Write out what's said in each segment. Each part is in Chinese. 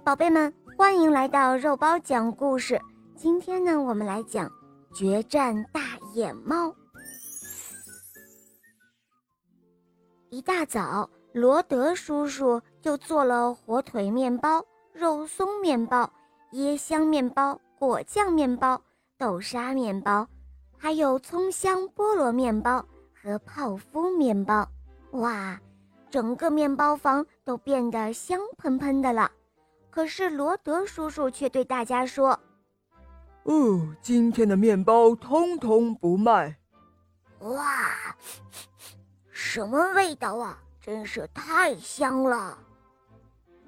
宝贝们，欢迎来到肉包讲故事。今天呢，我们来讲决战大野猫。一大早，罗德叔叔就做了火腿面包、肉松面包、椰香面包、果酱面包、豆沙面包，还有葱香菠萝面包和泡芙面包。哇！整个面包房都变得香喷喷的了，可是罗德叔叔却对大家说：“哦，今天的面包通通不卖。”哇，什么味道啊！真是太香了！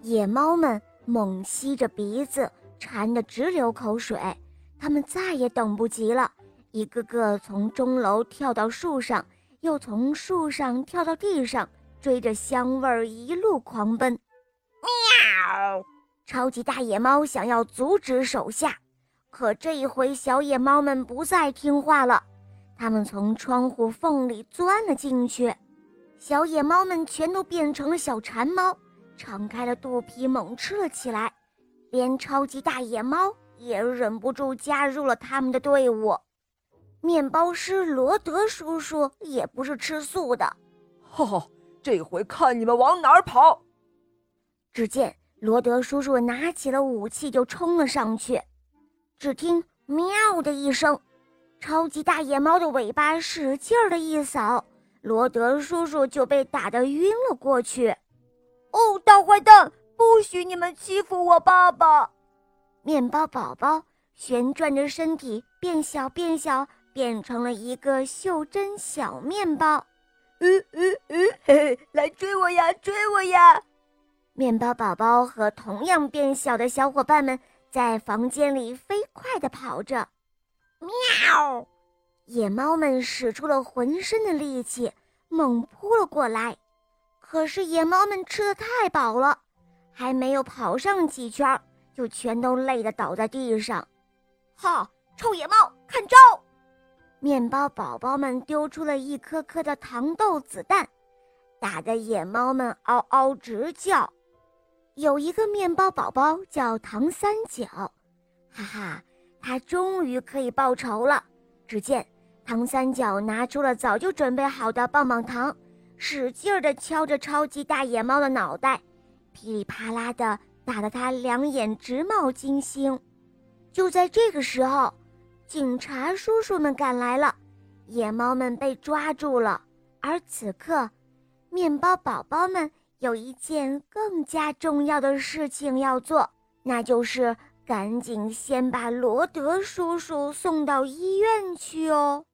野猫们猛吸着鼻子，馋得直流口水。它们再也等不及了，一个个从钟楼跳到树上，又从树上跳到地上。追着香味儿一路狂奔，喵！超级大野猫想要阻止手下，可这一回小野猫们不再听话了，它们从窗户缝里钻了进去。小野猫们全都变成了小馋猫，敞开了肚皮猛吃了起来，连超级大野猫也忍不住加入了他们的队伍。面包师罗德叔叔也不是吃素的，哈哈。这回看你们往哪儿跑！只见罗德叔叔拿起了武器就冲了上去，只听“喵”的一声，超级大野猫的尾巴使劲儿的一扫，罗德叔叔就被打得晕了过去。哦，大坏蛋，不许你们欺负我爸爸！面包宝宝旋转着身体变小变小，变成了一个袖珍小面包。嗯嗯嗯，嘿嘿，来追我呀，追我呀！面包宝宝和同样变小的小伙伴们在房间里飞快地跑着。喵！野猫们使出了浑身的力气，猛扑了过来。可是野猫们吃的太饱了，还没有跑上几圈，就全都累得倒在地上。哈！臭野猫，看招！面包宝宝们丢出了一颗颗的糖豆子弹，打得野猫们嗷嗷直叫。有一个面包宝宝叫唐三角，哈哈，他终于可以报仇了。只见唐三角拿出了早就准备好的棒棒糖，使劲儿地敲着超级大野猫的脑袋，噼里啪啦的打得他两眼直冒金星。就在这个时候。警察叔叔们赶来了，野猫们被抓住了。而此刻，面包宝宝们有一件更加重要的事情要做，那就是赶紧先把罗德叔叔送到医院去哦。